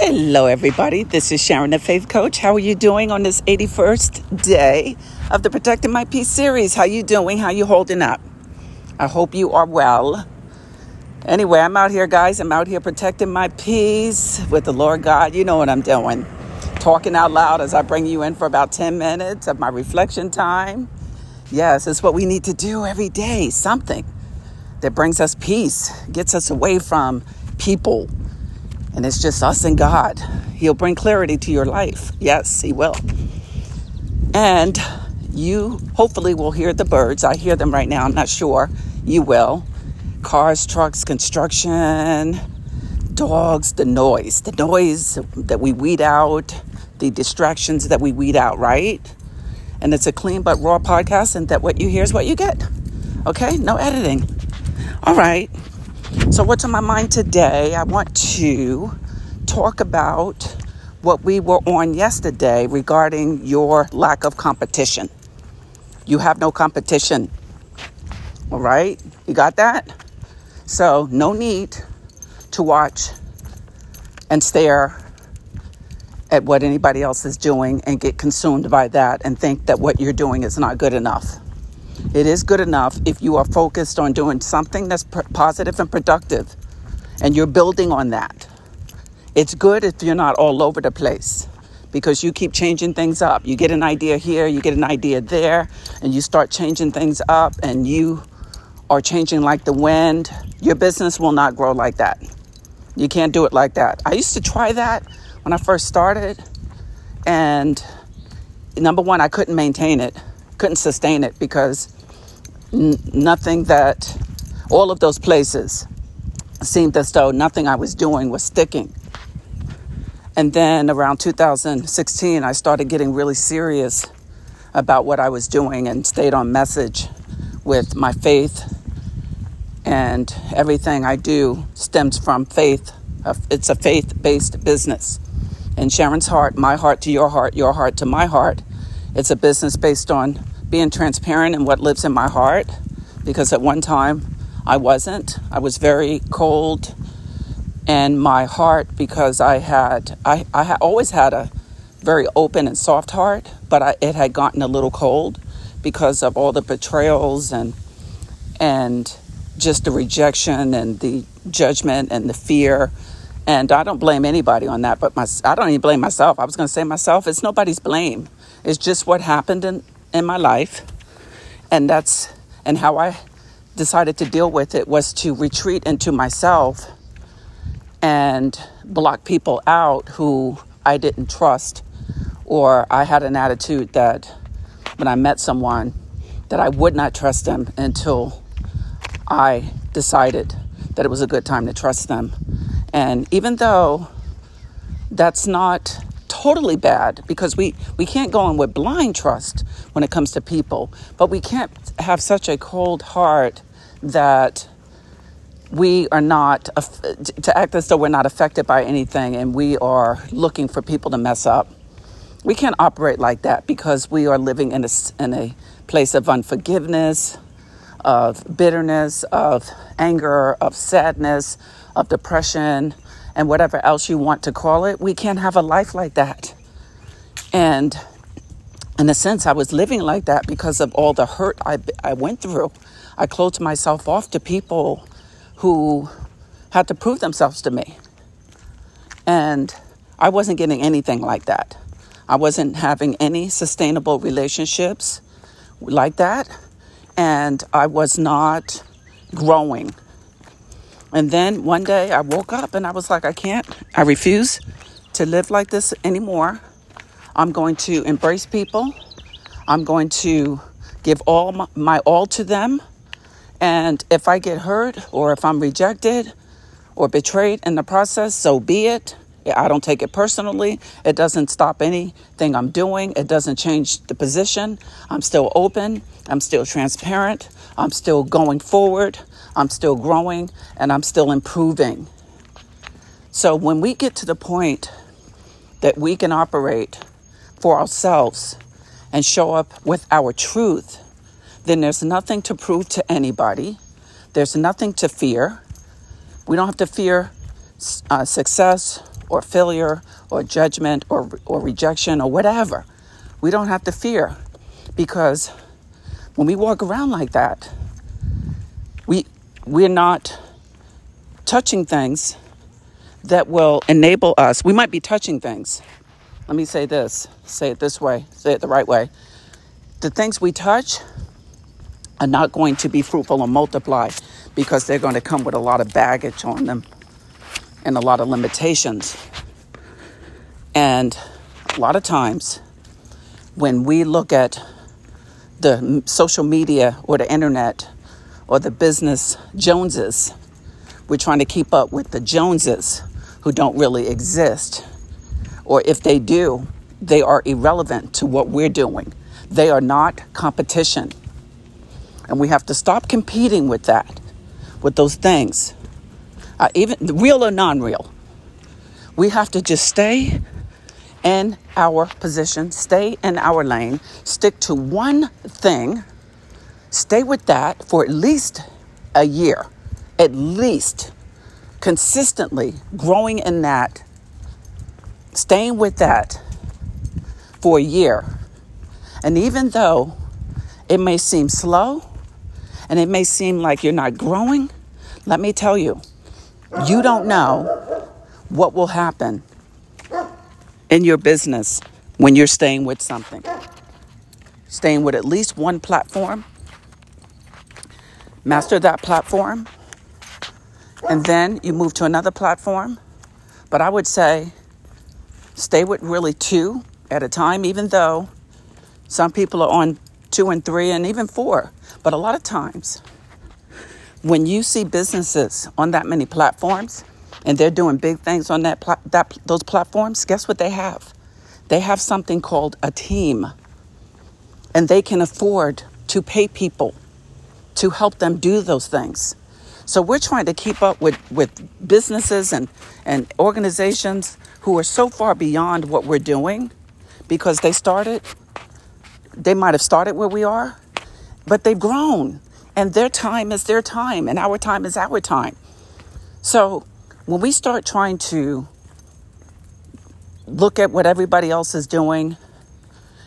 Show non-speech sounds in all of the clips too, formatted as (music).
Hello, everybody. This is Sharon, the Faith Coach. How are you doing on this 81st day of the Protecting My Peace series? How you doing? How you holding up? I hope you are well. Anyway, I'm out here, guys. I'm out here protecting my peace with the Lord God. You know what I'm doing. Talking out loud as I bring you in for about 10 minutes of my reflection time. Yes, it's what we need to do every day. Something that brings us peace, gets us away from people and it's just us and God. He'll bring clarity to your life. Yes, He will. And you hopefully will hear the birds. I hear them right now. I'm not sure. You will. Cars, trucks, construction, dogs, the noise, the noise that we weed out, the distractions that we weed out, right? And it's a clean but raw podcast, and that what you hear is what you get. Okay? No editing. All right. So, what's on my mind today? I want to talk about what we were on yesterday regarding your lack of competition. You have no competition. All right? You got that? So, no need to watch and stare at what anybody else is doing and get consumed by that and think that what you're doing is not good enough. It is good enough if you are focused on doing something that's positive and productive and you're building on that. It's good if you're not all over the place because you keep changing things up. You get an idea here, you get an idea there, and you start changing things up and you are changing like the wind. Your business will not grow like that. You can't do it like that. I used to try that when I first started, and number one, I couldn't maintain it, couldn't sustain it because n- nothing that all of those places seemed as though nothing I was doing was sticking. And then around 2016, I started getting really serious about what I was doing and stayed on message with my faith. And everything I do stems from faith. It's a faith based business. And Sharon's heart, my heart to your heart, your heart to my heart. It's a business based on being transparent in what lives in my heart because at one time I wasn't. I was very cold and my heart because I had I, I always had a very open and soft heart, but I, it had gotten a little cold because of all the betrayals and and just the rejection and the judgment and the fear. And I don't blame anybody on that, but my, I don't even blame myself. I was going to say myself, it's nobody's blame. It's just what happened in, in my life. And that's, and how I decided to deal with it was to retreat into myself and block people out who I didn't trust or I had an attitude that when I met someone that I would not trust them until I decided that it was a good time to trust them. And even though that's not totally bad because we, we can't go in with blind trust when it comes to people, but we can't have such a cold heart that we are not to act as though we're not affected by anything and we are looking for people to mess up. We can't operate like that because we are living in a, in a place of unforgiveness, of bitterness, of anger, of sadness, of depression, and whatever else you want to call it. We can't have a life like that. And in a sense, I was living like that because of all the hurt I, I went through. I closed myself off to people who had to prove themselves to me. And I wasn't getting anything like that. I wasn't having any sustainable relationships like that. And I was not growing. And then one day I woke up and I was like, I can't, I refuse to live like this anymore. I'm going to embrace people. I'm going to give all my, my all to them. And if I get hurt or if I'm rejected or betrayed in the process, so be it. I don't take it personally. It doesn't stop anything I'm doing. It doesn't change the position. I'm still open. I'm still transparent. I'm still going forward. I'm still growing and I'm still improving. So when we get to the point that we can operate for ourselves and show up with our truth, then there's nothing to prove to anybody. There's nothing to fear. We don't have to fear uh, success or failure or judgment or, or rejection or whatever. We don't have to fear because when we walk around like that, we, we're not touching things that will enable us. We might be touching things. Let me say this say it this way, say it the right way. The things we touch are not going to be fruitful or multiply because they're going to come with a lot of baggage on them and a lot of limitations. And a lot of times, when we look at the social media or the internet or the business Joneses, we're trying to keep up with the Joneses who don't really exist. Or if they do, they are irrelevant to what we're doing. They are not competition. And we have to stop competing with that, with those things, uh, even real or non real. We have to just stay in our position, stay in our lane, stick to one thing, stay with that for at least a year, at least consistently growing in that, staying with that for a year. And even though it may seem slow, and it may seem like you're not growing, let me tell you, you don't know what will happen in your business when you're staying with something. Staying with at least one platform, master that platform, and then you move to another platform. But I would say stay with really two at a time, even though some people are on two and three and even four. But a lot of times, when you see businesses on that many platforms and they're doing big things on that, pla- that those platforms, guess what they have? They have something called a team, and they can afford to pay people to help them do those things. So we're trying to keep up with, with businesses and, and organizations who are so far beyond what we're doing because they started they might have started where we are, but they've grown. And their time is their time, and our time is our time. So when we start trying to look at what everybody else is doing,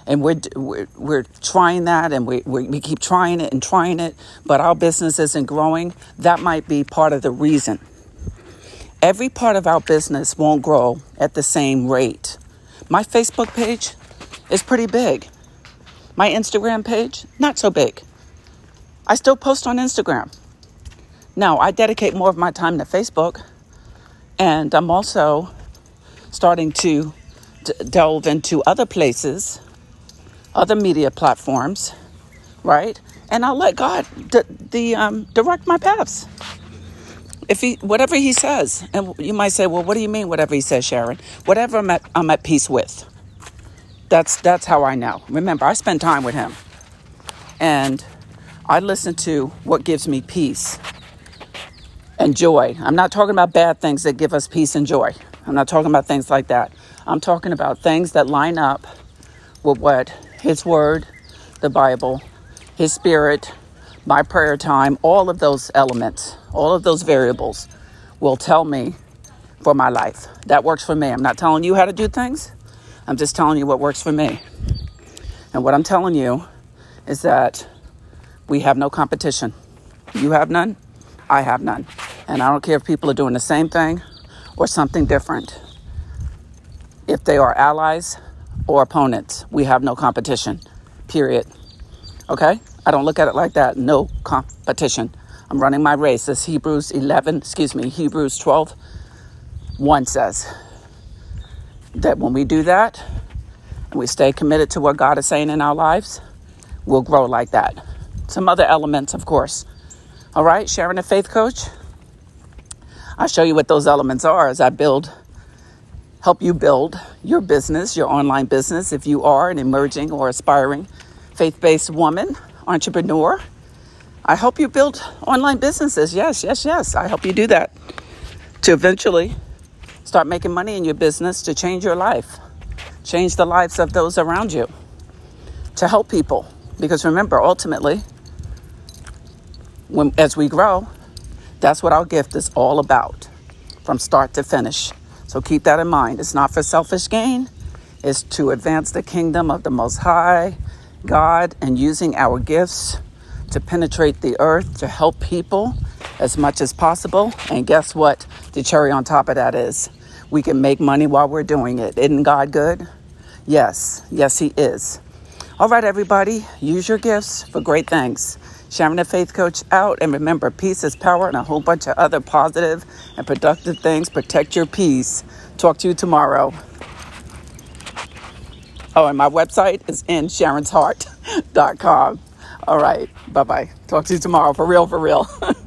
and we're, we're, we're trying that and we, we, we keep trying it and trying it, but our business isn't growing, that might be part of the reason. Every part of our business won't grow at the same rate. My Facebook page is pretty big. My Instagram page, not so big. I still post on Instagram. Now, I dedicate more of my time to Facebook, and I'm also starting to, to delve into other places, other media platforms, right? And I'll let God d- the um, direct my paths. If he, whatever he says, and you might say, well, what do you mean, whatever he says, Sharon? Whatever I'm at, I'm at peace with. That's that's how I know. Remember, I spend time with him. And I listen to what gives me peace and joy. I'm not talking about bad things that give us peace and joy. I'm not talking about things like that. I'm talking about things that line up with what his word, the Bible, his spirit, my prayer time, all of those elements, all of those variables will tell me for my life. That works for me. I'm not telling you how to do things. I'm just telling you what works for me. And what I'm telling you is that we have no competition. You have none, I have none. And I don't care if people are doing the same thing or something different. If they are allies or opponents, we have no competition, period. Okay? I don't look at it like that. No competition. I'm running my race, as Hebrews 11, excuse me, Hebrews 12, 1 says that when we do that and we stay committed to what God is saying in our lives, we'll grow like that. Some other elements, of course. All right, Sharon, a faith coach. I'll show you what those elements are as I build, help you build your business, your online business, if you are an emerging or aspiring faith based woman, entrepreneur. I help you build online businesses. Yes, yes, yes. I help you do that to eventually Start making money in your business to change your life, change the lives of those around you, to help people. Because remember, ultimately, when, as we grow, that's what our gift is all about from start to finish. So keep that in mind. It's not for selfish gain, it's to advance the kingdom of the Most High God and using our gifts to penetrate the earth to help people as much as possible. And guess what? The cherry on top of that is we can make money while we're doing it. Isn't God good? Yes, yes, He is. All right, everybody, use your gifts for great things. Sharon the Faith Coach out. And remember, peace is power and a whole bunch of other positive and productive things. Protect your peace. Talk to you tomorrow. Oh, and my website is in sharonsheart.com. (laughs) All right. Bye bye. Talk to you tomorrow. For real, for real. (laughs)